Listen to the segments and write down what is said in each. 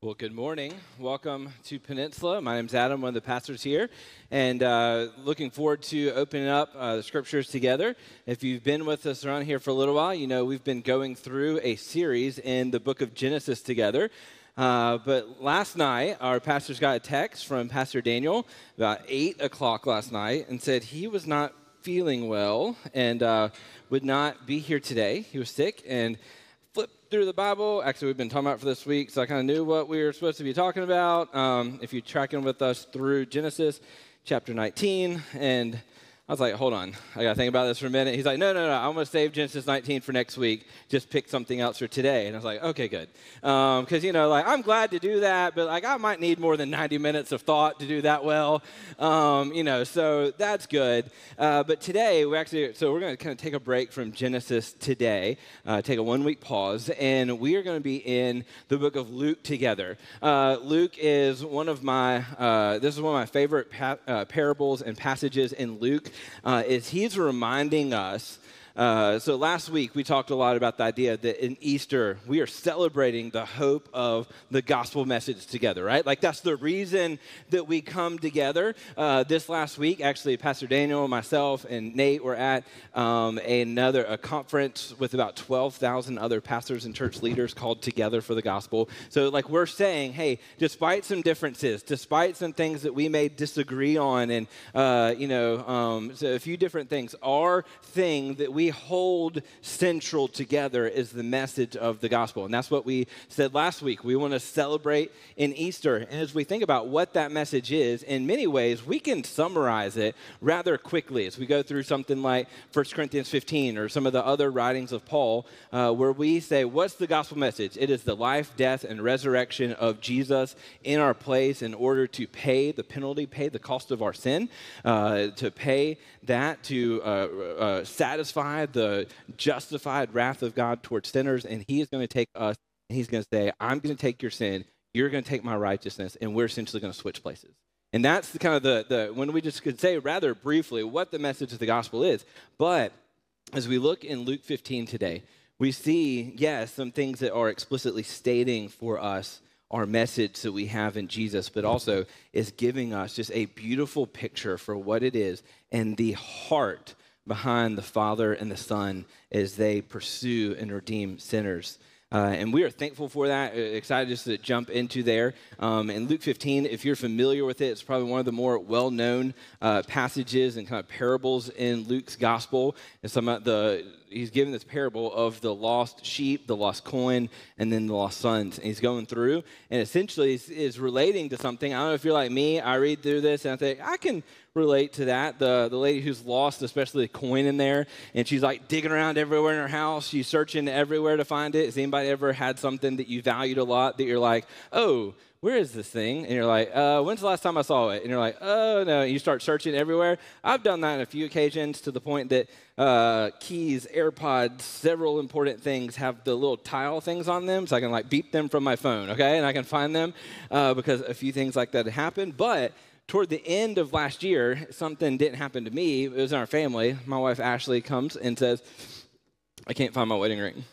Well, good morning. Welcome to Peninsula. My name's Adam, one of the pastors here, and uh, looking forward to opening up uh, the scriptures together. If you've been with us around here for a little while, you know we've been going through a series in the book of Genesis together. Uh, but last night, our pastors got a text from Pastor Daniel about 8 o'clock last night and said he was not feeling well and uh, would not be here today. He was sick and flipped through the Bible. Actually, we've been talking about for this week, so I kind of knew what we were supposed to be talking about. Um, if you're tracking with us through Genesis chapter 19, and I was like, hold on, I got to think about this for a minute. He's like, no, no, no, I'm to save Genesis 19 for next week. Just pick something else for today. And I was like, okay, good. Because, um, you know, like, I'm glad to do that, but, like, I might need more than 90 minutes of thought to do that well. Um, you know, so that's good. Uh, but today, we actually, so we're to kind of take a break from Genesis today, uh, take a one week pause, and we are to be in the book of Luke together. Uh, Luke is one of my, uh, this is one of my favorite pa- uh, parables and passages in Luke uh, is he's reminding us uh, so last week we talked a lot about the idea that in Easter we are celebrating the hope of the gospel message together, right? Like that's the reason that we come together. Uh, this last week, actually, Pastor Daniel, myself, and Nate were at um, another a conference with about twelve thousand other pastors and church leaders called together for the gospel. So like we're saying, hey, despite some differences, despite some things that we may disagree on, and uh, you know, um, so a few different things, our thing that we hold central together is the message of the gospel. And that's what we said last week. We want to celebrate in Easter. And as we think about what that message is, in many ways, we can summarize it rather quickly as we go through something like 1 Corinthians 15 or some of the other writings of Paul, uh, where we say, What's the gospel message? It is the life, death, and resurrection of Jesus in our place in order to pay the penalty, pay the cost of our sin, uh, to pay that, to uh, uh satisfy the justified wrath of God towards sinners, and He is going to take us, and He's going to say, I'm going to take your sin, you're going to take my righteousness, and we're essentially going to switch places. And that's the kind of the, the when we just could say rather briefly what the message of the gospel is. But as we look in Luke 15 today, we see, yes, some things that are explicitly stating for us our message that we have in Jesus, but also is giving us just a beautiful picture for what it is and the heart behind the Father and the Son as they pursue and redeem sinners. Uh, and we are thankful for that. Uh, excited just to jump into there. Um, in Luke 15, if you're familiar with it, it's probably one of the more well known uh, passages and kind of parables in Luke's gospel. And some of the he's giving this parable of the lost sheep, the lost coin, and then the lost sons. And he's going through and essentially is, is relating to something. I don't know if you're like me. I read through this and I think I can relate to that. The, the lady who's lost, especially the coin in there, and she's like digging around everywhere in her house. She's searching everywhere to find it. Has anybody ever had something that you valued a lot that you're like, oh, where is this thing? And you're like, uh, when's the last time I saw it? And you're like, oh, no. And you start searching everywhere. I've done that on a few occasions to the point that uh, keys, AirPods, several important things have the little tile things on them so I can like beep them from my phone, okay? And I can find them uh, because a few things like that happened. But toward the end of last year, something didn't happen to me. It was in our family. My wife Ashley comes and says, I can't find my wedding ring.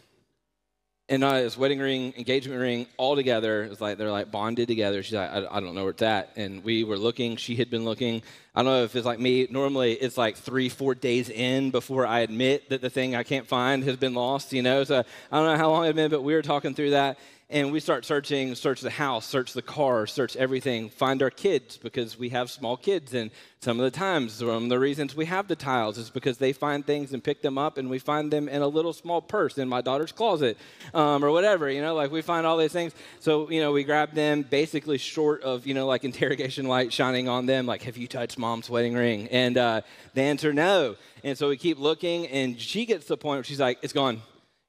And uh, this wedding ring, engagement ring, all together. It's like they're like bonded together. She's like, I, I, don't know where it's at. And we were looking. She had been looking. I don't know if it's like me. Normally, it's like three, four days in before I admit that the thing I can't find has been lost. You know, so I don't know how long it's been, but we were talking through that and we start searching search the house search the car search everything find our kids because we have small kids and some of the times one of the reasons we have the tiles is because they find things and pick them up and we find them in a little small purse in my daughter's closet um, or whatever you know like we find all these things. So you know we grab them basically short of you know like interrogation light shining on them like have you touched mom's wedding ring? And uh, the answer no. And so we keep looking and she gets to the point where she's like it's gone.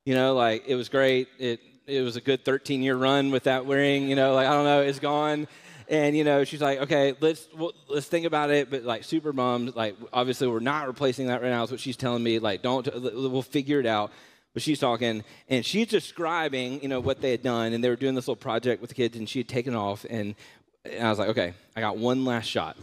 You know like it was great. It it was a good 13 year run with that ring, you know, like I don't know, it's gone. And you know, she's like, okay, let's well, let's think about it, but like super bummed. Like obviously, we're not replacing that right now. Is what she's telling me. Like, don't uh, we'll figure it out. But she's talking, and she's describing, you know, what they had done, and they were doing this little project with the kids, and she had taken off, and, and I was like, okay, I got one last shot,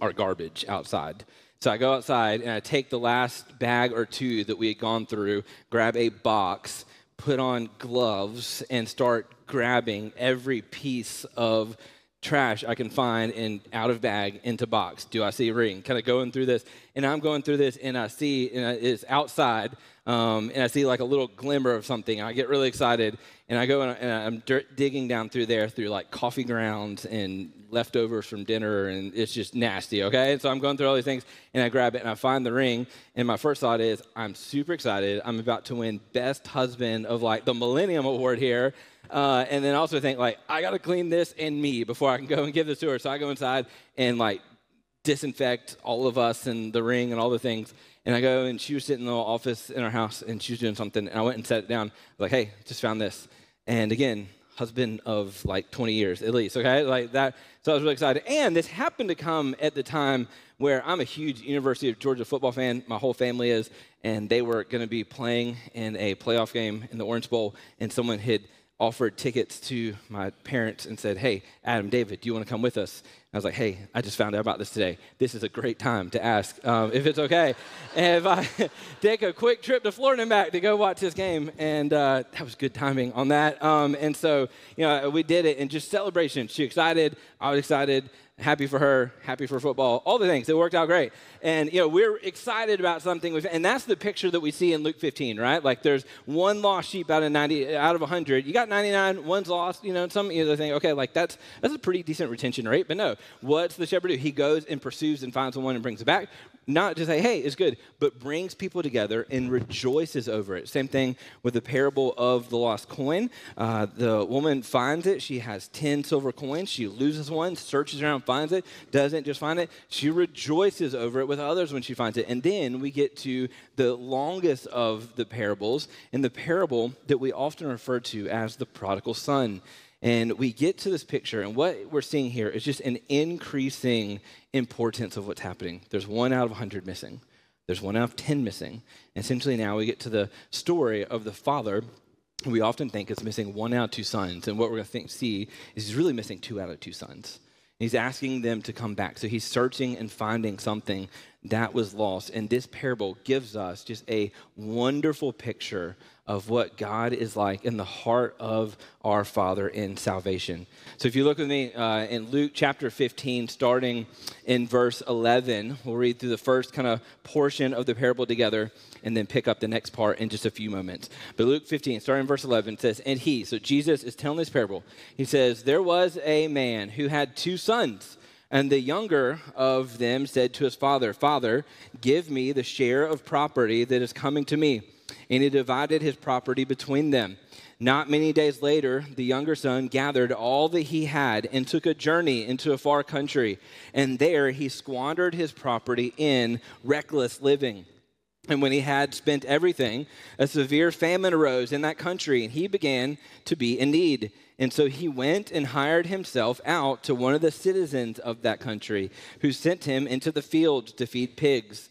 our garbage outside. So I go outside and I take the last bag or two that we had gone through, grab a box, put on gloves and start grabbing every piece of trash I can find in out of bag into box. Do I see a ring? Kind of going through this, and I'm going through this, and I see and it's outside, um, and I see like a little glimmer of something, and I get really excited, and I go and, and I'm dirt, digging down through there through like coffee grounds and leftovers from dinner, and it's just nasty. Okay, and so I'm going through all these things, and I grab it, and I find the ring, and my first thought is I'm super excited. I'm about to win best husband of like the Millennium Award here. Uh, and then also think like I got to clean this and me before I can go and give this to her. So I go inside and like disinfect all of us and the ring and all the things. And I go and she was sitting in the office in our house and she was doing something. And I went and sat down. Like, hey, just found this. And again, husband of like 20 years at least. Okay, like that. So I was really excited. And this happened to come at the time where I'm a huge University of Georgia football fan. My whole family is, and they were going to be playing in a playoff game in the Orange Bowl, and someone had offered tickets to my parents and said, Hey, Adam, David, do you want to come with us? I was like, Hey, I just found out about this today. This is a great time to ask um, if it's okay. if I take a quick trip to Florida and back to go watch this game. And uh, that was good timing on that. Um, and so, you know, we did it and just celebration. She excited. I was excited happy for her, happy for football, all the things. It worked out great. And, you know, we're excited about something. And that's the picture that we see in Luke 15, right? Like there's one lost sheep out of 90, out of 100. You got 99, one's lost, you know, some know, think, okay, like that's, that's a pretty decent retention rate. But no, what's the shepherd do? He goes and pursues and finds one and brings it back not just say, hey, it's good, but brings people together and rejoices over it. Same thing with the parable of the lost coin. Uh, the woman finds it. She has 10 silver coins. She loses one, searches around, finds it, doesn't just find it. She rejoices over it with others when she finds it. And then we get to the longest of the parables, and the parable that we often refer to as the prodigal son. And we get to this picture, and what we're seeing here is just an increasing importance of what's happening. There's one out of 100 missing, there's one out of 10 missing. And essentially, now we get to the story of the father. We often think it's missing one out of two sons. And what we're going to see is he's really missing two out of two sons. He's asking them to come back. So he's searching and finding something that was lost. And this parable gives us just a wonderful picture of what God is like in the heart of our Father in salvation. So if you look with me uh, in Luke chapter 15, starting in verse 11, we'll read through the first kind of portion of the parable together and then pick up the next part in just a few moments. But Luke 15, starting in verse 11, says, And he, so Jesus is telling this parable, he says, There was a man who had two sons. And the younger of them said to his father, Father, give me the share of property that is coming to me and he divided his property between them. Not many days later, the younger son gathered all that he had and took a journey into a far country. And there he squandered his property in reckless living. And when he had spent everything, a severe famine arose in that country, and he began to be in need. And so he went and hired himself out to one of the citizens of that country, who sent him into the fields to feed pigs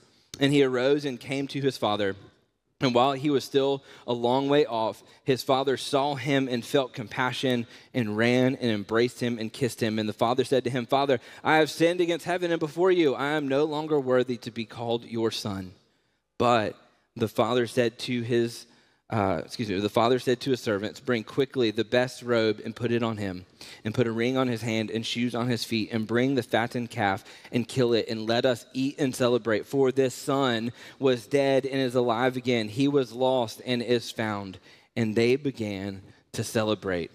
And he arose and came to his father. And while he was still a long way off, his father saw him and felt compassion and ran and embraced him and kissed him. And the father said to him, Father, I have sinned against heaven and before you. I am no longer worthy to be called your son. But the father said to his uh, excuse me, the father said to his servants, Bring quickly the best robe and put it on him, and put a ring on his hand and shoes on his feet, and bring the fattened calf and kill it, and let us eat and celebrate. For this son was dead and is alive again. He was lost and is found. And they began to celebrate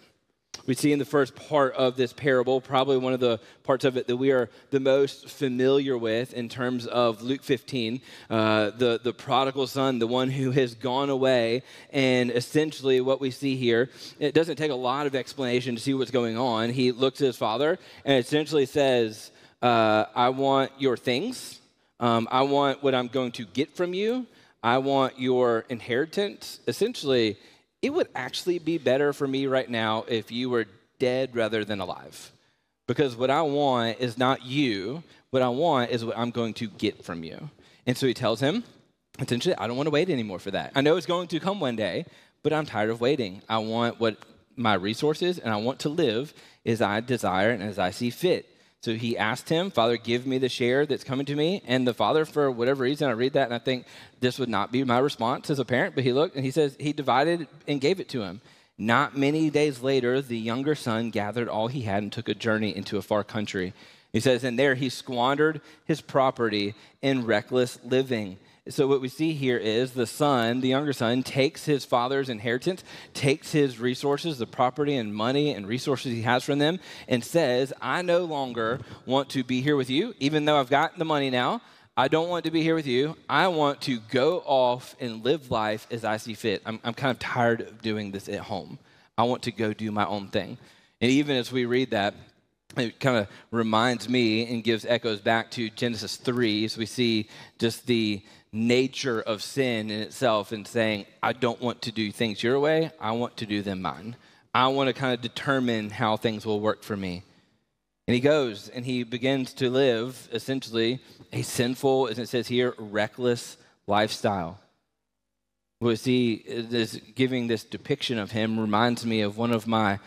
we see in the first part of this parable, probably one of the parts of it that we are the most familiar with in terms of Luke 15, uh, the, the prodigal son, the one who has gone away. And essentially, what we see here, it doesn't take a lot of explanation to see what's going on. He looks at his father and essentially says, uh, I want your things, um, I want what I'm going to get from you, I want your inheritance. Essentially, it would actually be better for me right now if you were dead rather than alive. Because what I want is not you, what I want is what I'm going to get from you. And so he tells him, essentially, I don't want to wait anymore for that. I know it's going to come one day, but I'm tired of waiting. I want what my resources and I want to live as I desire and as I see fit. So he asked him, Father, give me the share that's coming to me. And the father, for whatever reason, I read that and I think this would not be my response as a parent, but he looked and he says he divided and gave it to him. Not many days later, the younger son gathered all he had and took a journey into a far country. He says, and there he squandered his property in reckless living. So, what we see here is the son, the younger son, takes his father's inheritance, takes his resources, the property and money and resources he has from them, and says, I no longer want to be here with you, even though I've got the money now. I don't want to be here with you. I want to go off and live life as I see fit. I'm, I'm kind of tired of doing this at home. I want to go do my own thing. And even as we read that, it kind of reminds me and gives echoes back to Genesis 3 as we see just the nature of sin in itself and saying, I don't want to do things your way, I want to do them mine. I want to kind of determine how things will work for me. And he goes and he begins to live essentially a sinful, as it says here, reckless lifestyle. Was he is giving this depiction of him reminds me of one of my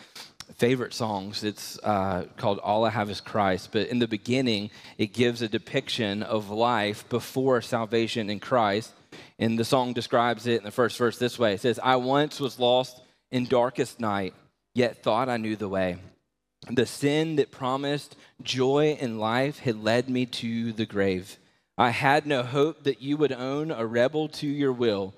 favorite songs. It's uh, called All I Have Is Christ. But in the beginning, it gives a depiction of life before salvation in Christ. And the song describes it in the first verse this way It says, I once was lost in darkest night, yet thought I knew the way. The sin that promised joy in life had led me to the grave. I had no hope that you would own a rebel to your will.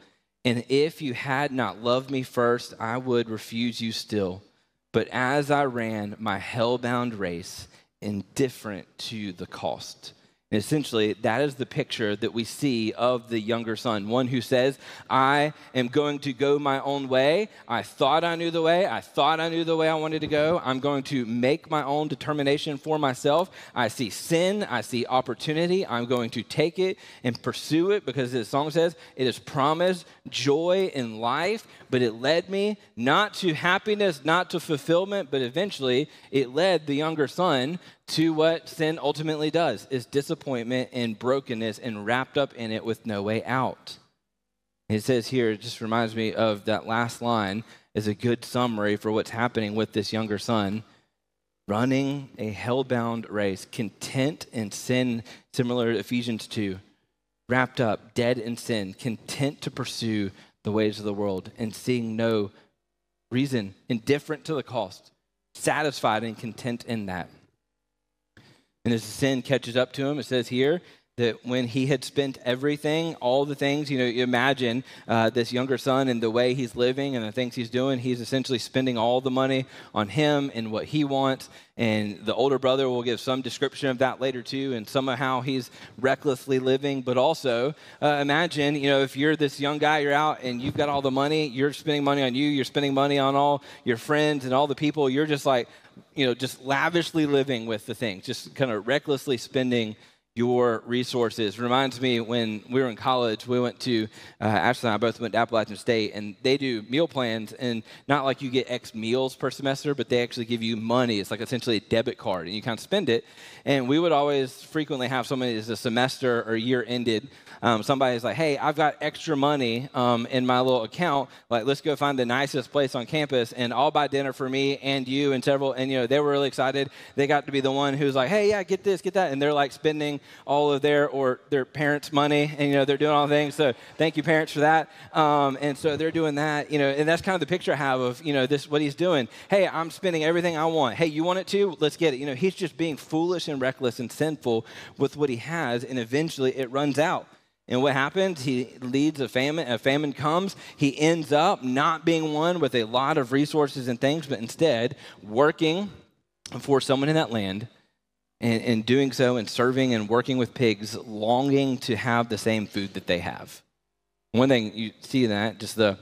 And if you had not loved me first, I would refuse you still. But as I ran my hell-bound race, indifferent to the cost, and essentially, that is the picture that we see of the younger son. One who says, I am going to go my own way. I thought I knew the way. I thought I knew the way I wanted to go. I'm going to make my own determination for myself. I see sin. I see opportunity. I'm going to take it and pursue it because the song says it is promised joy in life, but it led me not to happiness, not to fulfillment, but eventually it led the younger son to what sin ultimately does is disappointment and brokenness and wrapped up in it with no way out. It says here, it just reminds me of that last line is a good summary for what's happening with this younger son. Running a hell-bound race, content in sin, similar to Ephesians 2, wrapped up, dead in sin, content to pursue the ways of the world and seeing no reason, indifferent to the cost, satisfied and content in that. And as the sin catches up to him, it says here that when he had spent everything, all the things, you know, you imagine uh, this younger son and the way he's living and the things he's doing, he's essentially spending all the money on him and what he wants. And the older brother will give some description of that later too, and somehow he's recklessly living. But also, uh, imagine, you know, if you're this young guy, you're out and you've got all the money, you're spending money on you, you're spending money on all your friends and all the people, you're just like, you know, just lavishly living with the things, just kind of recklessly spending your resources. Reminds me when we were in college, we went to, uh, Ashley and I both went to Appalachian State, and they do meal plans, and not like you get X meals per semester, but they actually give you money. It's like essentially a debit card, and you kind of spend it. And we would always frequently have somebody as a semester or year ended um, somebody's like, hey, I've got extra money um, in my little account. Like, let's go find the nicest place on campus and I'll buy dinner for me and you and several. And, you know, they were really excited. They got to be the one who's like, hey, yeah, get this, get that. And they're like spending all of their or their parents' money and, you know, they're doing all things. So thank you, parents, for that. Um, and so they're doing that, you know, and that's kind of the picture I have of, you know, this, what he's doing. Hey, I'm spending everything I want. Hey, you want it too? Let's get it. You know, he's just being foolish and reckless and sinful with what he has. And eventually it runs out. And what happens? He leads a famine. A famine comes. He ends up not being one with a lot of resources and things, but instead working for someone in that land and, and doing so and serving and working with pigs, longing to have the same food that they have. One thing you see in that, just the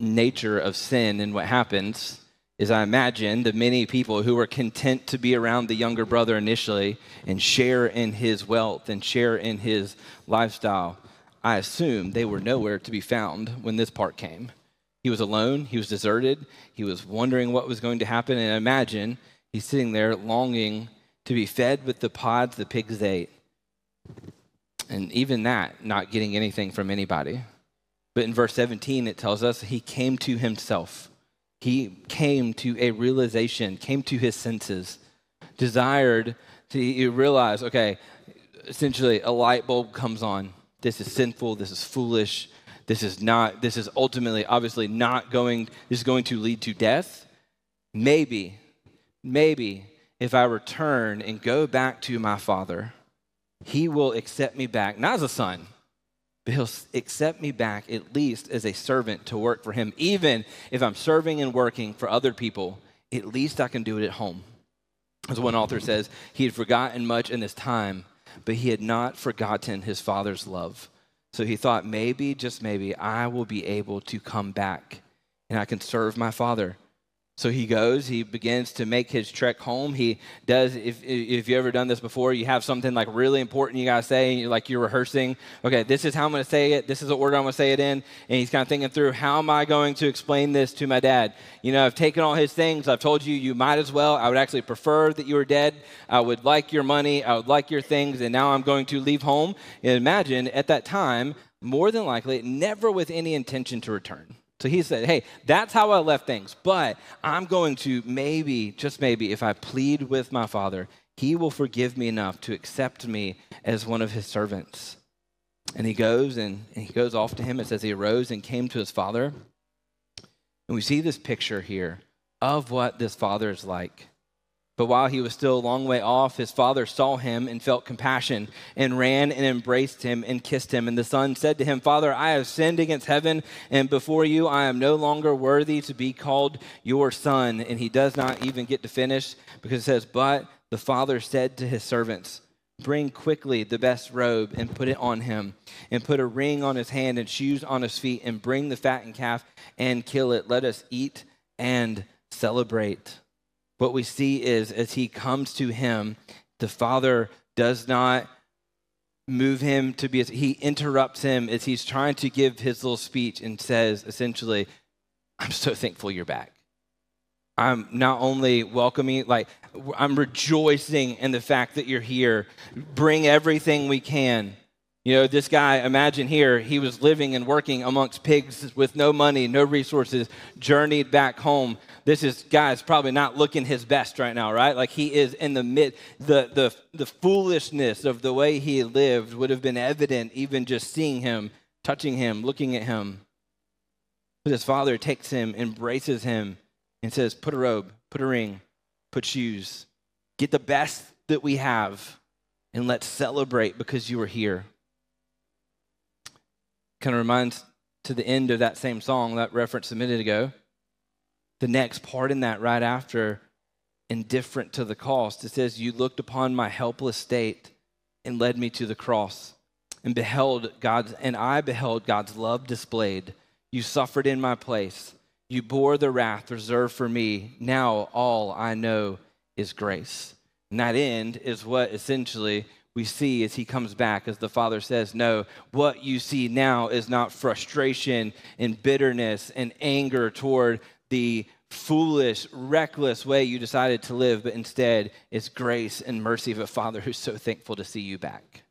nature of sin and what happens is I imagine the many people who were content to be around the younger brother initially and share in his wealth and share in his lifestyle, I assume they were nowhere to be found when this part came. He was alone, he was deserted, he was wondering what was going to happen. And I imagine he's sitting there longing to be fed with the pods the pigs ate. And even that, not getting anything from anybody. But in verse 17, it tells us he came to himself. He came to a realization, came to his senses, desired to realize, okay, essentially a light bulb comes on. This is sinful. This is foolish. This is not, this is ultimately, obviously, not going, this is going to lead to death. Maybe, maybe if I return and go back to my father, he will accept me back, not as a son, but he'll accept me back at least as a servant to work for him. Even if I'm serving and working for other people, at least I can do it at home. As one author says, he had forgotten much in this time, but he had not forgotten his father's love. So he thought, maybe, just maybe, I will be able to come back and I can serve my father. So he goes, he begins to make his trek home. He does, if, if you ever done this before, you have something like really important you got to say, and you're like you're rehearsing, okay, this is how I'm going to say it, this is the order I'm going to say it in. And he's kind of thinking through, how am I going to explain this to my dad? You know, I've taken all his things, I've told you, you might as well. I would actually prefer that you were dead. I would like your money, I would like your things, and now I'm going to leave home. And imagine at that time, more than likely, never with any intention to return. So he said, Hey, that's how I left things. But I'm going to maybe, just maybe, if I plead with my father, he will forgive me enough to accept me as one of his servants. And he goes and, he goes off to him. It says he arose and came to his father. And we see this picture here of what this father is like. But while he was still a long way off, his father saw him and felt compassion and ran and embraced him and kissed him. And the son said to him, Father, I have sinned against heaven and before you. I am no longer worthy to be called your son. And he does not even get to finish because it says, But the father said to his servants, Bring quickly the best robe and put it on him, and put a ring on his hand and shoes on his feet, and bring the fattened calf and kill it. Let us eat and celebrate what we see is as he comes to him, the father does not move him to be, he interrupts him as he's trying to give his little speech and says essentially, I'm so thankful you're back. I'm not only welcoming, like, I'm rejoicing in the fact that you're here. Bring everything we can. You know, this guy, imagine here, he was living and working amongst pigs with no money, no resources, journeyed back home. This is, guys, probably not looking his best right now, right? Like he is in the mid, the, the, the foolishness of the way he lived would have been evident even just seeing him, touching him, looking at him. But his father takes him, embraces him, and says, Put a robe, put a ring, put shoes, get the best that we have, and let's celebrate because you are here kind of reminds to the end of that same song, that reference a minute ago. The next part in that, right after, indifferent to the cost, it says, You looked upon my helpless state and led me to the cross and beheld God's, and I beheld God's love displayed. You suffered in my place. You bore the wrath reserved for me. Now all I know is grace. And that end is what essentially we see as he comes back, as the Father says, No, what you see now is not frustration and bitterness and anger toward the foolish, reckless way you decided to live, but instead it's grace and mercy of a Father who's so thankful to see you back.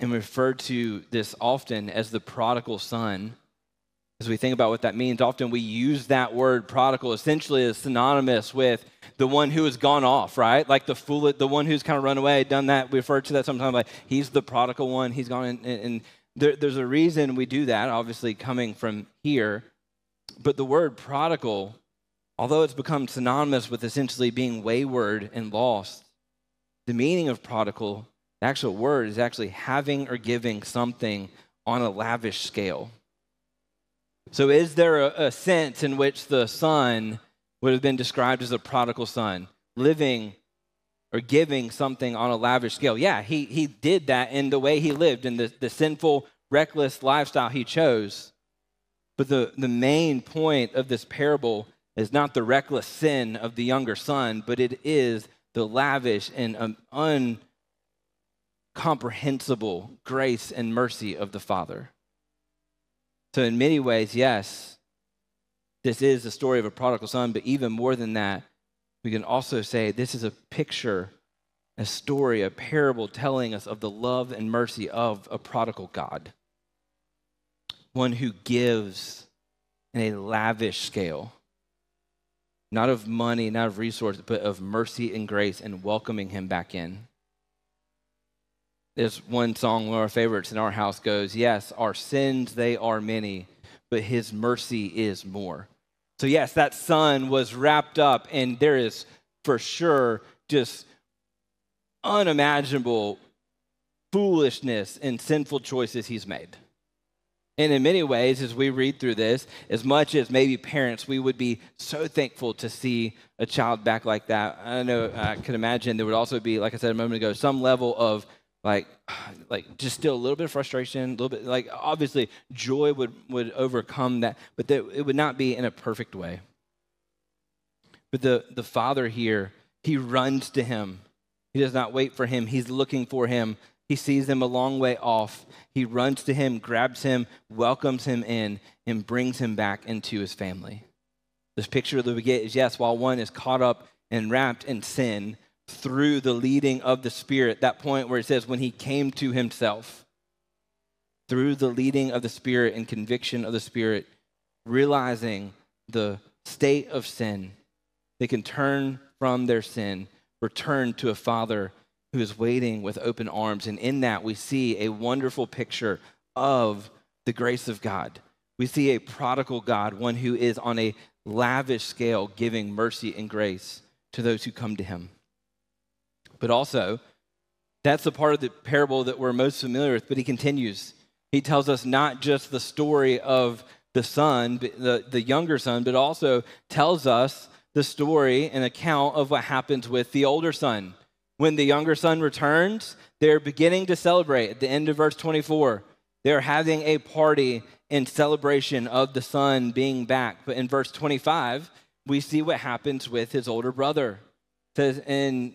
And we refer to this often as the prodigal son. As we think about what that means, often we use that word prodigal essentially as synonymous with the one who has gone off, right? Like the fool, the one who's kind of run away, done that. We refer to that sometimes like he's the prodigal one. He's gone, in, and there, there's a reason we do that. Obviously, coming from here, but the word prodigal, although it's become synonymous with essentially being wayward and lost, the meaning of prodigal, the actual word, is actually having or giving something on a lavish scale. So, is there a, a sense in which the son would have been described as a prodigal son, living or giving something on a lavish scale. Yeah, he, he did that in the way he lived, in the, the sinful, reckless lifestyle he chose. But the, the main point of this parable is not the reckless sin of the younger son, but it is the lavish and um, incomprehensible grace and mercy of the father. So, in many ways, yes, this is the story of a prodigal son, but even more than that, we can also say this is a picture, a story, a parable telling us of the love and mercy of a prodigal God, one who gives in a lavish scale, not of money, not of resources, but of mercy and grace and welcoming him back in. There's one song, one of our favorites in our house goes, Yes, our sins, they are many, but his mercy is more. So, yes, that son was wrapped up, and there is for sure just unimaginable foolishness and sinful choices he's made. And in many ways, as we read through this, as much as maybe parents, we would be so thankful to see a child back like that. I know I can imagine there would also be, like I said a moment ago, some level of like like just still a little bit of frustration a little bit like obviously joy would would overcome that but that it would not be in a perfect way. But the the father here he runs to him. He does not wait for him. He's looking for him. He sees him a long way off. He runs to him grabs him welcomes him in and brings him back into his family. This picture that we get is yes while one is caught up and wrapped in sin through the leading of the Spirit. That point where it says, when he came to himself, through the leading of the Spirit and conviction of the Spirit, realizing the state of sin, they can turn from their sin, return to a Father who is waiting with open arms. And in that, we see a wonderful picture of the grace of God. We see a prodigal God, one who is on a lavish scale giving mercy and grace to those who come to him. But also, that's the part of the parable that we're most familiar with. But he continues. He tells us not just the story of the son, the, the younger son, but also tells us the story and account of what happens with the older son. When the younger son returns, they're beginning to celebrate. At the end of verse 24, they're having a party in celebration of the son being back. But in verse 25, we see what happens with his older brother. It says in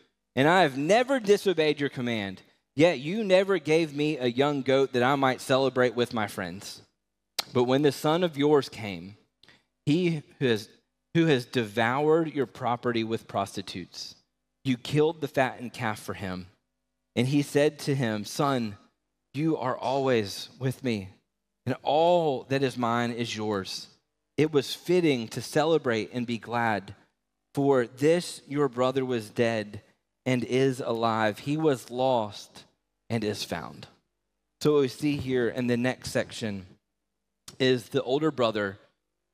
and I have never disobeyed your command. Yet you never gave me a young goat that I might celebrate with my friends. But when the son of yours came, he who has, who has devoured your property with prostitutes, you killed the fattened calf for him. And he said to him, Son, you are always with me, and all that is mine is yours. It was fitting to celebrate and be glad, for this your brother was dead and is alive. He was lost and is found. So, what we see here in the next section is the older brother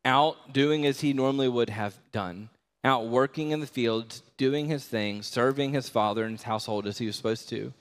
out doing as he normally would have done, out working in the fields, doing his thing, serving his father and his household as he was supposed to.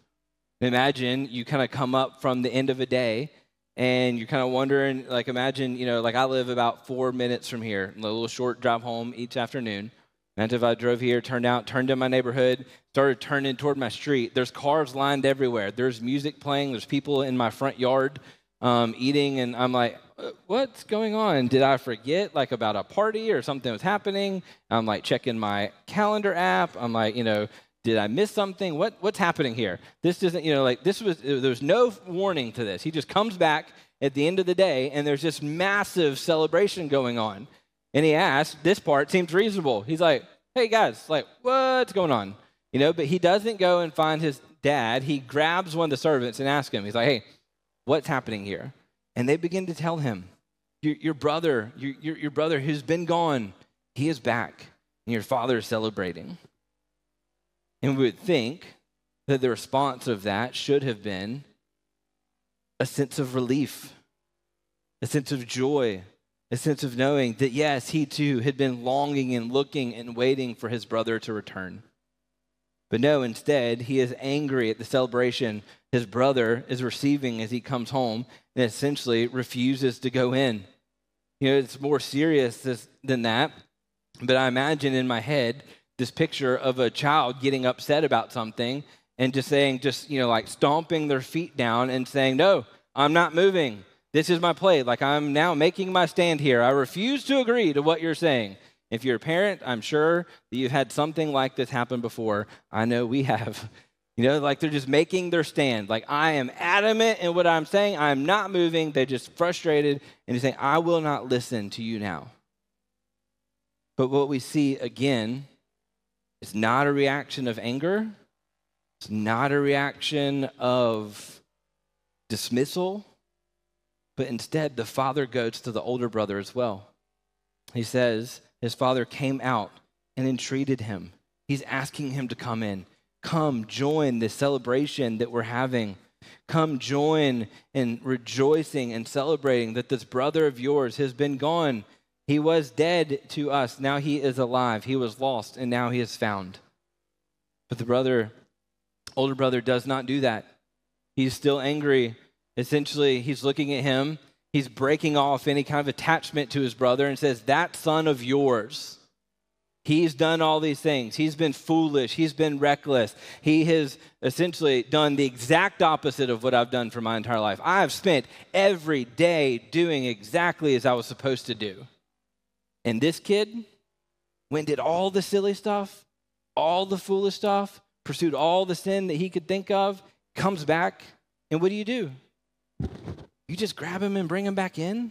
Imagine you kind of come up from the end of a day and you're kind of wondering, like, imagine, you know, like I live about four minutes from here, a little short drive home each afternoon. Imagine if I drove here, turned out, turned in my neighborhood, started turning toward my street. There's cars lined everywhere. There's music playing. There's people in my front yard um, eating, and I'm like, uh, what's going on? Did I forget like about a party or something was happening? I'm like checking my calendar app. I'm like, you know, did I miss something? What what's happening here? This doesn't, you know, like this was there's no warning to this. He just comes back at the end of the day, and there's this massive celebration going on. And he asks, this part seems reasonable. He's like, hey guys, like, what's going on? You know, but he doesn't go and find his dad. He grabs one of the servants and asks him, he's like, hey, what's happening here? And they begin to tell him, your, your brother, your, your, your brother who's been gone, he is back, and your father is celebrating. And we would think that the response of that should have been a sense of relief, a sense of joy, a sense of knowing that, yes, he too had been longing and looking and waiting for his brother to return. But no, instead, he is angry at the celebration his brother is receiving as he comes home and essentially refuses to go in. You know, it's more serious this, than that. But I imagine in my head this picture of a child getting upset about something and just saying, just, you know, like stomping their feet down and saying, No, I'm not moving. This is my play. Like I'm now making my stand here. I refuse to agree to what you're saying. If you're a parent, I'm sure that you've had something like this happen before. I know we have. You know, like they're just making their stand. Like I am adamant in what I'm saying. I'm not moving. They're just frustrated and they're saying, I will not listen to you now. But what we see again is not a reaction of anger. It's not a reaction of dismissal, but instead the father goes to the older brother as well. He says his father came out and entreated him. He's asking him to come in. Come join the celebration that we're having. Come join in rejoicing and celebrating that this brother of yours has been gone. He was dead to us. Now he is alive. He was lost and now he is found. But the brother, older brother, does not do that. He's still angry. Essentially, he's looking at him. He's breaking off any kind of attachment to his brother and says, That son of yours He's done all these things. He's been foolish. He's been reckless. He has essentially done the exact opposite of what I've done for my entire life. I have spent every day doing exactly as I was supposed to do. And this kid went did all the silly stuff, all the foolish stuff, pursued all the sin that he could think of, comes back, and what do you do? You just grab him and bring him back in?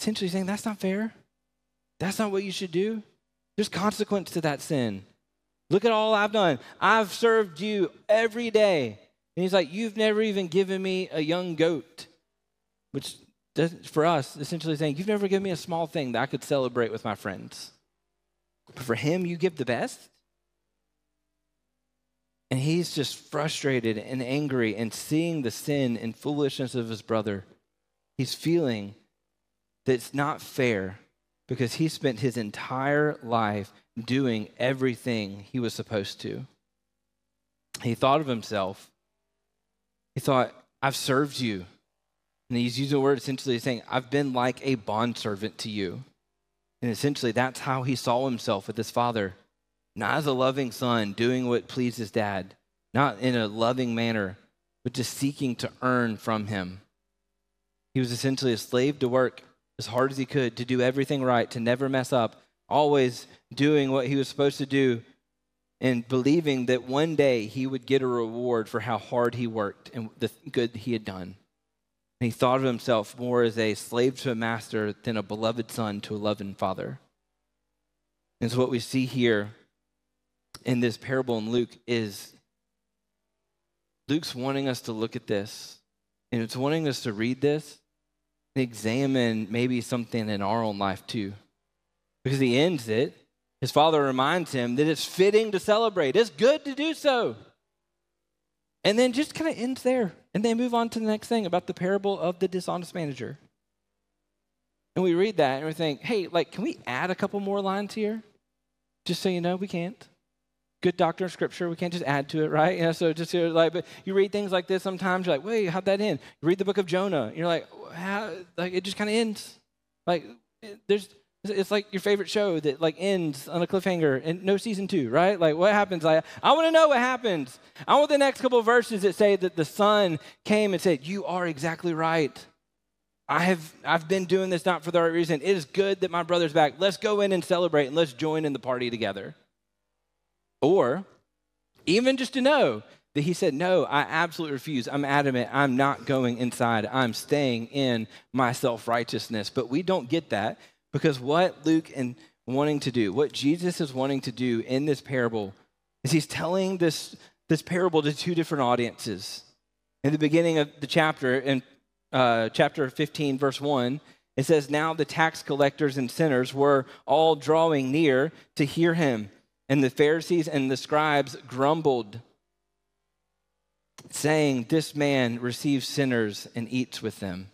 Essentially saying, that's not fair. That's not what you should do. There's consequence to that sin. Look at all I've done. I've served you every day. And he's like, You've never even given me a young goat, which for us, essentially saying, You've never given me a small thing that I could celebrate with my friends. But for him, you give the best. And he's just frustrated and angry and seeing the sin and foolishness of his brother. He's feeling that it's not fair because he spent his entire life doing everything he was supposed to. He thought of himself. He thought, I've served you. And he's using the word essentially saying, I've been like a bondservant to you. And essentially, that's how he saw himself with his father. Not as a loving son, doing what pleases dad, not in a loving manner, but just seeking to earn from him. He was essentially a slave to work as hard as he could to do everything right, to never mess up, always doing what he was supposed to do, and believing that one day he would get a reward for how hard he worked and the good he had done. And he thought of himself more as a slave to a master than a beloved son to a loving father. And so, what we see here in this parable in Luke is Luke's wanting us to look at this, and it's wanting us to read this and examine maybe something in our own life too. Because he ends it, his father reminds him that it's fitting to celebrate, it's good to do so. And then just kind of ends there. And they move on to the next thing about the parable of the dishonest manager. And we read that and we think, hey, like, can we add a couple more lines here? Just so you know, we can't good doctrine of scripture. We can't just add to it, right? You know, so just like, but you read things like this sometimes, you're like, wait, how'd that end? You read the book of Jonah, you're like, how, like it just kind of ends. Like there's, it's like your favorite show that like ends on a cliffhanger and no season two, right? Like what happens? Like I want to know what happens. I want the next couple verses that say that the son came and said, "You are exactly right. I have I've been doing this not for the right reason. It is good that my brother's back. Let's go in and celebrate and let's join in the party together." Or even just to know that he said, No, I absolutely refuse. I'm adamant. I'm not going inside. I'm staying in my self righteousness. But we don't get that because what Luke and wanting to do, what Jesus is wanting to do in this parable, is he's telling this, this parable to two different audiences. In the beginning of the chapter, in uh, chapter 15, verse 1, it says, Now the tax collectors and sinners were all drawing near to hear him. And the Pharisees and the scribes grumbled, saying, This man receives sinners and eats with them.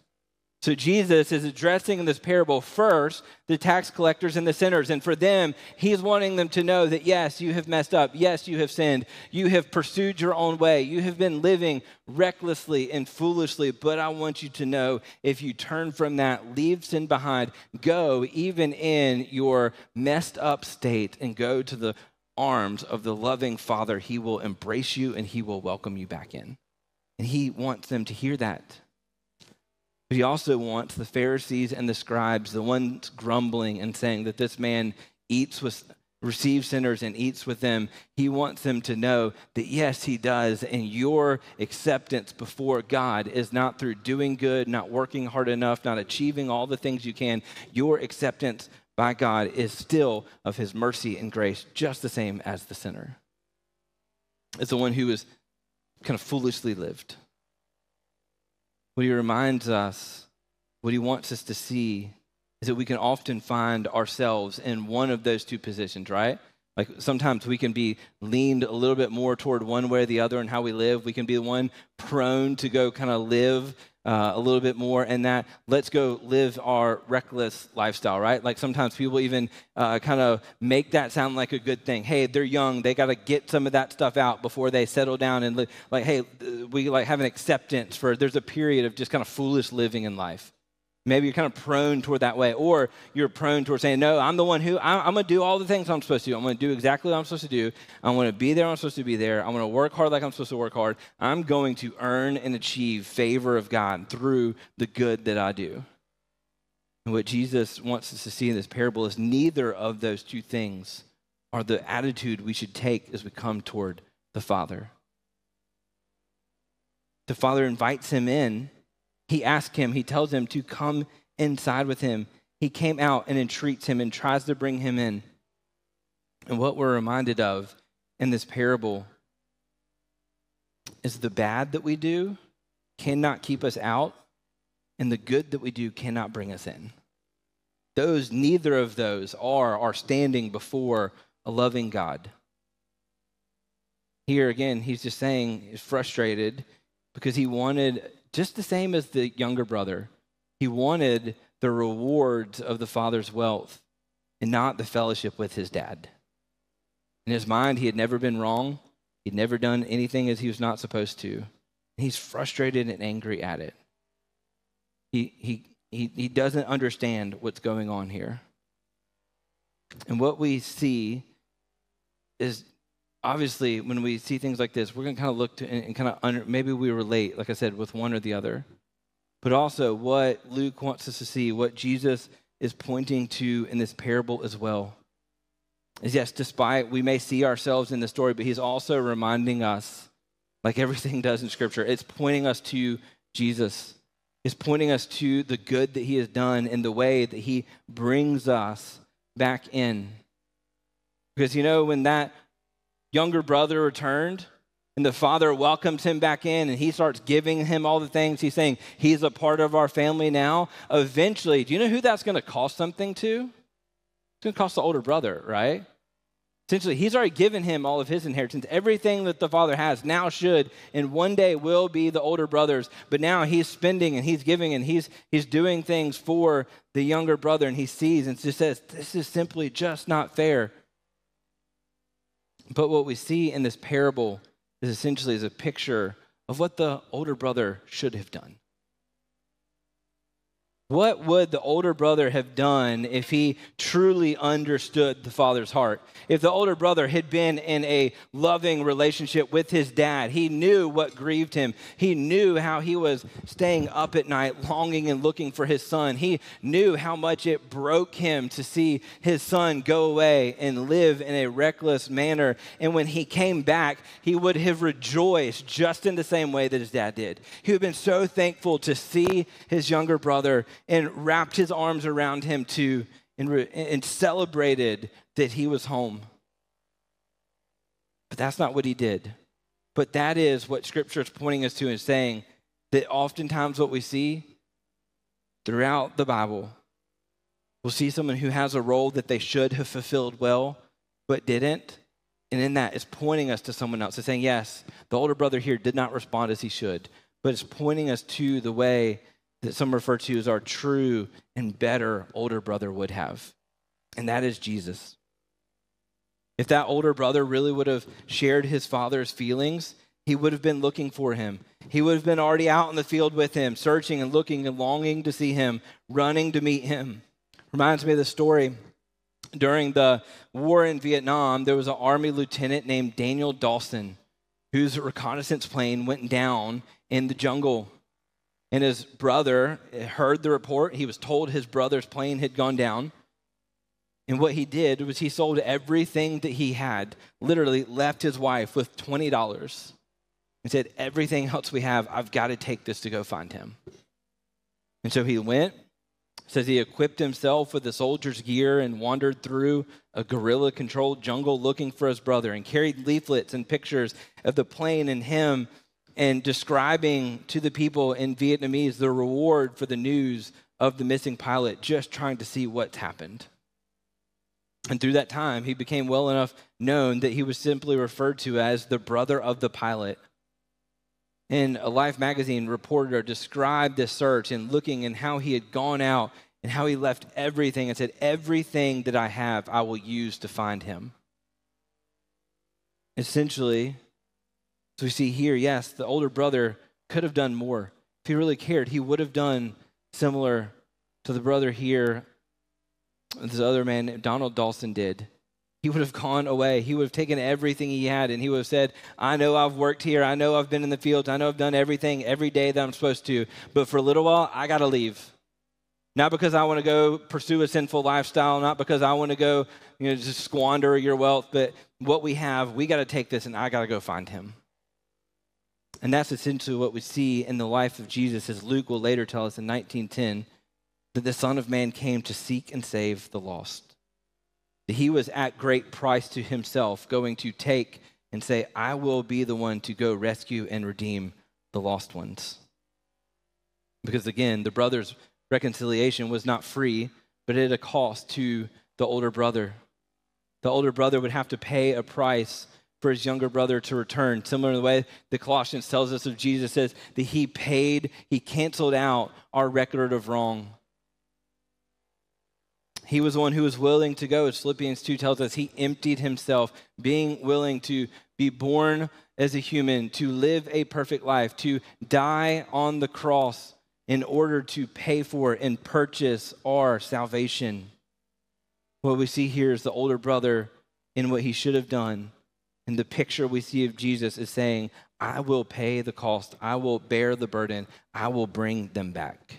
So Jesus is addressing in this parable first the tax collectors and the sinners. And for them, he's wanting them to know that yes, you have messed up. Yes, you have sinned. You have pursued your own way. You have been living recklessly and foolishly. But I want you to know if you turn from that, leave sin behind, go even in your messed up state and go to the arms of the loving Father, he will embrace you and he will welcome you back in. And he wants them to hear that. But he also wants the Pharisees and the scribes, the ones grumbling and saying that this man eats with receives sinners and eats with them. He wants them to know that yes, he does. And your acceptance before God is not through doing good, not working hard enough, not achieving all the things you can. Your acceptance by God is still of his mercy and grace, just the same as the sinner. It's the one who is kind of foolishly lived. What he reminds us, what he wants us to see, is that we can often find ourselves in one of those two positions, right? Like sometimes we can be leaned a little bit more toward one way or the other in how we live. We can be the one prone to go kind of live uh, a little bit more and that let's go live our reckless lifestyle, right? Like sometimes people even uh, kind of make that sound like a good thing. Hey, they're young, they got to get some of that stuff out before they settle down and live. Like, hey, we like have an acceptance for there's a period of just kind of foolish living in life. Maybe you're kind of prone toward that way, or you're prone toward saying, No, I'm the one who, I'm, I'm going to do all the things I'm supposed to do. I'm going to do exactly what I'm supposed to do. I'm going to be there I'm supposed to be there. I'm going to work hard like I'm supposed to work hard. I'm going to earn and achieve favor of God through the good that I do. And what Jesus wants us to see in this parable is neither of those two things are the attitude we should take as we come toward the Father. The Father invites him in he asks him, he tells him to come inside with him. He came out and entreats him and tries to bring him in. And what we're reminded of in this parable is the bad that we do cannot keep us out, and the good that we do cannot bring us in. Those, neither of those are, are standing before a loving God. Here again, he's just saying he's frustrated because he wanted just the same as the younger brother, he wanted the rewards of the father's wealth and not the fellowship with his dad. In his mind, he had never been wrong. He'd never done anything as he was not supposed to. He's frustrated and angry at it. He, he, he, he doesn't understand what's going on here. And what we see is obviously, when we see things like this, we're going to kind of look to and, and kind of under, maybe we relate, like I said, with one or the other. But also, what Luke wants us to see, what Jesus is pointing to in this parable as well, is yes, despite we may see ourselves in the story, but he's also reminding us, like everything does in Scripture, it's pointing us to Jesus. It's pointing us to the good that he has done and the way that he brings us back in. Because you know, when that younger brother returned and the father welcomes him back in and he starts giving him all the things. He's saying he's a part of our family now. Eventually, do you know who that's going to cost something to? It's going to cost the older brother, right? Essentially, he's already given him all of his inheritance. Everything that the father has now should and one day will be the older brother's. But now he's spending and he's giving and he's, he's doing things for the younger brother and he sees and just says, This is simply just not fair. But what we see in this parable is essentially is a picture of what the older brother should have done. What would the older brother have done if he truly understood the father's heart? If the older brother had been in a loving relationship with his dad, he knew what grieved him. He knew how he was staying up at night, longing and looking for his son. He knew how much it broke him to see his son go away and live in a reckless manner. And when he came back, he would have rejoiced just in the same way that his dad did. He would have been so thankful to see his younger brother and wrapped his arms around him too and, and celebrated that he was home. But that's not what he did. But that is what scripture is pointing us to and saying that oftentimes what we see throughout the Bible, we'll see someone who has a role that they should have fulfilled well, but didn't. And in that, it's pointing us to someone else. It's saying, yes, the older brother here did not respond as he should, but it's pointing us to the way that some refer to as our true and better older brother would have, and that is Jesus. If that older brother really would have shared his father's feelings, he would have been looking for him. He would have been already out in the field with him, searching and looking and longing to see him, running to meet him. Reminds me of the story during the war in Vietnam, there was an army lieutenant named Daniel Dawson whose reconnaissance plane went down in the jungle. And his brother heard the report. He was told his brother's plane had gone down. And what he did was he sold everything that he had, literally left his wife with $20 and said, Everything else we have, I've got to take this to go find him. And so he went, says he equipped himself with the soldier's gear and wandered through a guerrilla controlled jungle looking for his brother and carried leaflets and pictures of the plane and him and describing to the people in Vietnamese the reward for the news of the missing pilot, just trying to see what's happened. And through that time, he became well enough known that he was simply referred to as the brother of the pilot. And a Life magazine, reporter described this search and looking and how he had gone out and how he left everything and said, Everything that I have, I will use to find him. Essentially, as we see here, yes, the older brother could have done more. If he really cared, he would have done similar to the brother here, this other man, Donald Dawson, did. He would have gone away. He would have taken everything he had and he would have said, I know I've worked here. I know I've been in the fields. I know I've done everything every day that I'm supposed to. But for a little while, I got to leave. Not because I want to go pursue a sinful lifestyle, not because I want to go, you know, just squander your wealth, but what we have, we got to take this and I got to go find him. And that's essentially what we see in the life of Jesus, as Luke will later tell us in 1910, that the Son of Man came to seek and save the lost. That he was at great price to himself, going to take and say, I will be the one to go rescue and redeem the lost ones. Because again, the brothers reconciliation was not free, but at a cost to the older brother. The older brother would have to pay a price for his younger brother to return. Similar to the way the Colossians tells us of Jesus says that he paid, he canceled out our record of wrong. He was the one who was willing to go, as Philippians 2 tells us. He emptied himself, being willing to be born as a human, to live a perfect life, to die on the cross in order to pay for and purchase our salvation. What we see here is the older brother in what he should have done. And the picture we see of Jesus is saying, I will pay the cost, I will bear the burden, I will bring them back.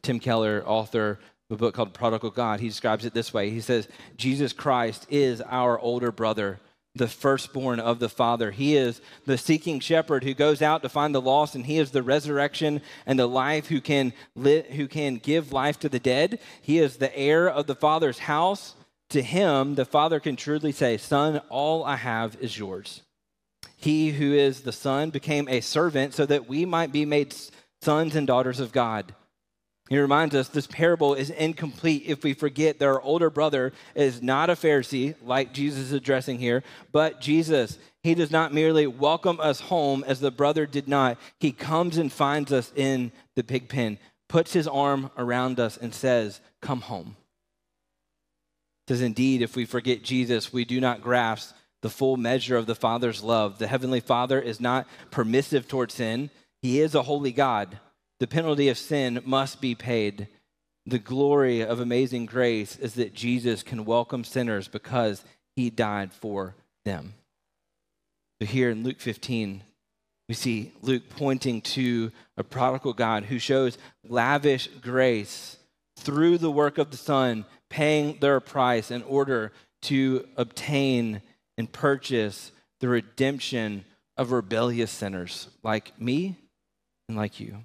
Tim Keller, author of a book called Prodigal God, he describes it this way. He says, Jesus Christ is our older brother the firstborn of the Father. He is the seeking shepherd who goes out to find the lost, and he is the resurrection and the life who can li- who can give life to the dead. He is the heir of the Father's house. To him, the Father can truly say, Son, all I have is yours. He who is the Son became a servant so that we might be made sons and daughters of God. He reminds us this parable is incomplete if we forget that our older brother is not a Pharisee, like Jesus is addressing here, but Jesus. He does not merely welcome us home as the brother did not. He comes and finds us in the pig pen, puts his arm around us, and says, Come home. Says, Indeed, if we forget Jesus, we do not grasp the full measure of the Father's love. The Heavenly Father is not permissive toward sin, He is a holy God. The penalty of sin must be paid. The glory of amazing grace is that Jesus can welcome sinners because he died for them. So here in Luke 15, we see Luke pointing to a prodigal God who shows lavish grace through the work of the Son, paying their price in order to obtain and purchase the redemption of rebellious sinners like me and like you.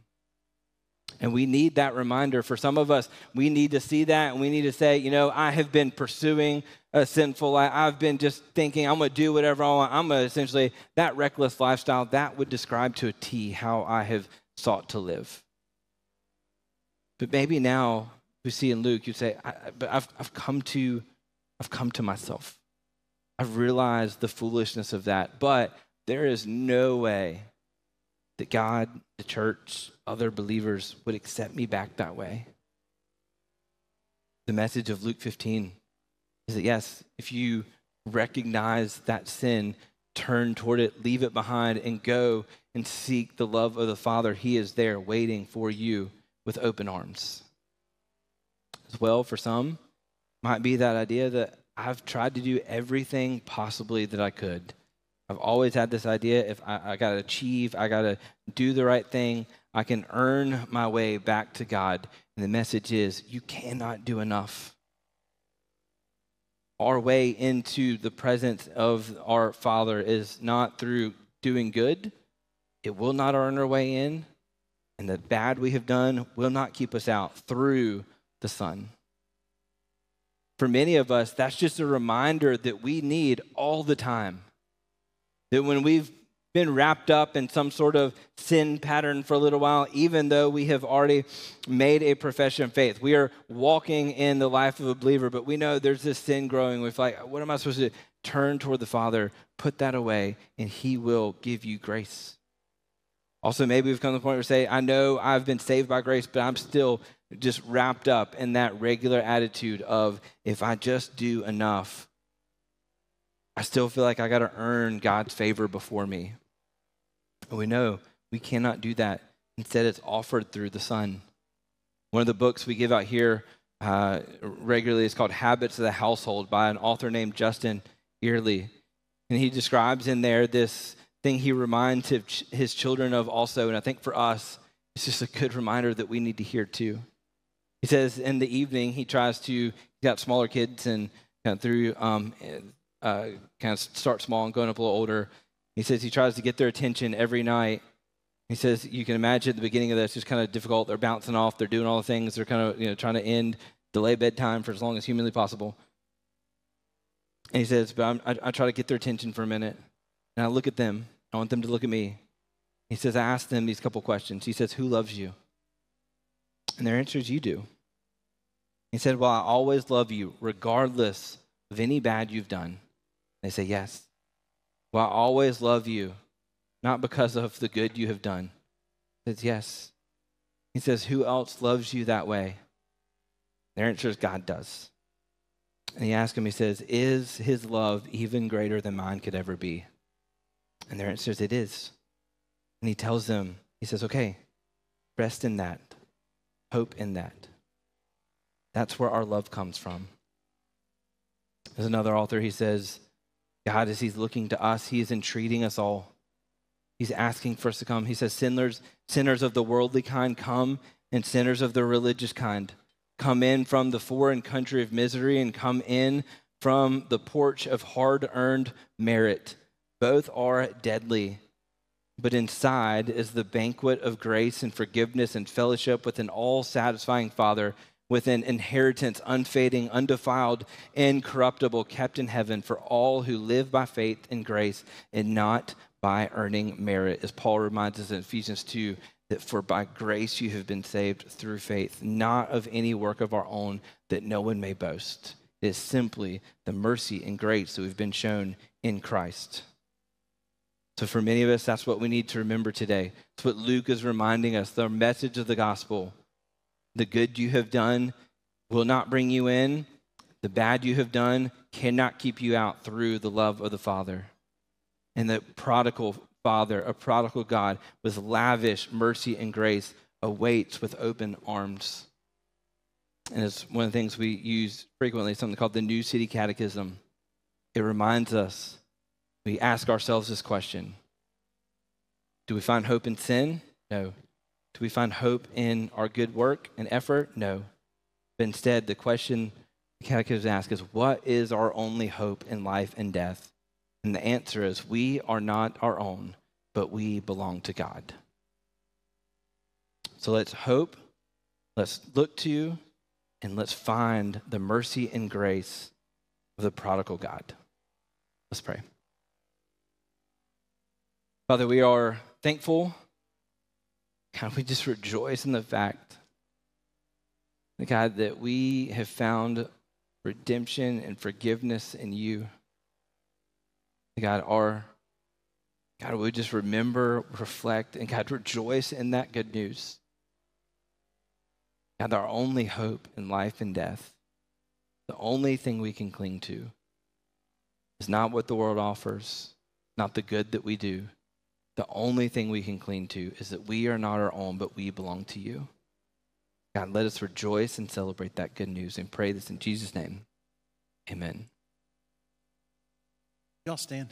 And we need that reminder. For some of us, we need to see that and we need to say, you know, I have been pursuing a sinful life. I've been just thinking I'm going to do whatever I want. I'm going to essentially, that reckless lifestyle, that would describe to a T how I have sought to live. But maybe now, we see in Luke, you say, but I've, I've come to, I've come to myself. I've realized the foolishness of that. But there is no way that God, the church, other believers would accept me back that way. The message of Luke 15 is that yes, if you recognize that sin, turn toward it, leave it behind, and go and seek the love of the Father, He is there waiting for you with open arms. As well, for some, might be that idea that I've tried to do everything possibly that I could. I've always had this idea if I, I got to achieve, I got to do the right thing, I can earn my way back to God. And the message is you cannot do enough. Our way into the presence of our Father is not through doing good, it will not earn our way in. And the bad we have done will not keep us out through the Son. For many of us, that's just a reminder that we need all the time. That when we've been wrapped up in some sort of sin pattern for a little while, even though we have already made a profession of faith. We are walking in the life of a believer, but we know there's this sin growing. We're like, what am I supposed to do? Turn toward the Father, put that away, and He will give you grace. Also, maybe we've come to the point where say, I know I've been saved by grace, but I'm still just wrapped up in that regular attitude of if I just do enough, I still feel like I got to earn God's favor before me. And we know we cannot do that. Instead, it's offered through the Son. One of the books we give out here uh, regularly is called Habits of the Household by an author named Justin Earley. And he describes in there this thing he reminds his children of also. And I think for us, it's just a good reminder that we need to hear too. He says in the evening, he tries to, he's got smaller kids and kind of through, um, uh, kind of start small and going up a little older. He says he tries to get their attention every night. He says you can imagine the beginning of this, it's kind of difficult. They're bouncing off, they're doing all the things, they're kind of, you know, trying to end, delay bedtime for as long as humanly possible. And he says, but I, I try to get their attention for a minute. And I look at them. I want them to look at me. He says, I ask them these couple questions. He says, Who loves you? And their answer is, You do. He said, Well, I always love you, regardless of any bad you've done. They say, Yes. Well, I always love you, not because of the good you have done. He says, Yes. He says, Who else loves you that way? Their answer is, God does. And he asks him, He says, Is his love even greater than mine could ever be? And their answer is, It is. And he tells them, He says, Okay, rest in that, hope in that. That's where our love comes from. There's another author, he says, God, as he's looking to us, he is entreating us all. He's asking for us to come. He says, sinners, sinners of the worldly kind, come, and sinners of the religious kind. Come in from the foreign country of misery and come in from the porch of hard earned merit. Both are deadly. But inside is the banquet of grace and forgiveness and fellowship with an all satisfying Father, with an inheritance unfading, undefiled, incorruptible, kept in heaven for all who live by faith and grace and not by earning merit. As Paul reminds us in Ephesians 2 that for by grace you have been saved through faith, not of any work of our own, that no one may boast. It is simply the mercy and grace that we've been shown in Christ. So, for many of us, that's what we need to remember today. It's what Luke is reminding us the message of the gospel. The good you have done will not bring you in, the bad you have done cannot keep you out through the love of the Father. And the prodigal Father, a prodigal God with lavish mercy and grace, awaits with open arms. And it's one of the things we use frequently, something called the New City Catechism. It reminds us we ask ourselves this question Do we find hope in sin? No. Do we find hope in our good work and effort? No. But instead, the question the catechism asks is what is our only hope in life and death? And the answer is we are not our own, but we belong to God. So let's hope, let's look to, you, and let's find the mercy and grace of the prodigal God. Let's pray. Father, we are thankful. God, we just rejoice in the fact, God, that we have found redemption and forgiveness in you. God, our God, we just remember, reflect, and God, rejoice in that good news. God, our only hope in life and death, the only thing we can cling to is not what the world offers, not the good that we do. The only thing we can cling to is that we are not our own, but we belong to you. God, let us rejoice and celebrate that good news and pray this in Jesus' name. Amen. Y'all stand.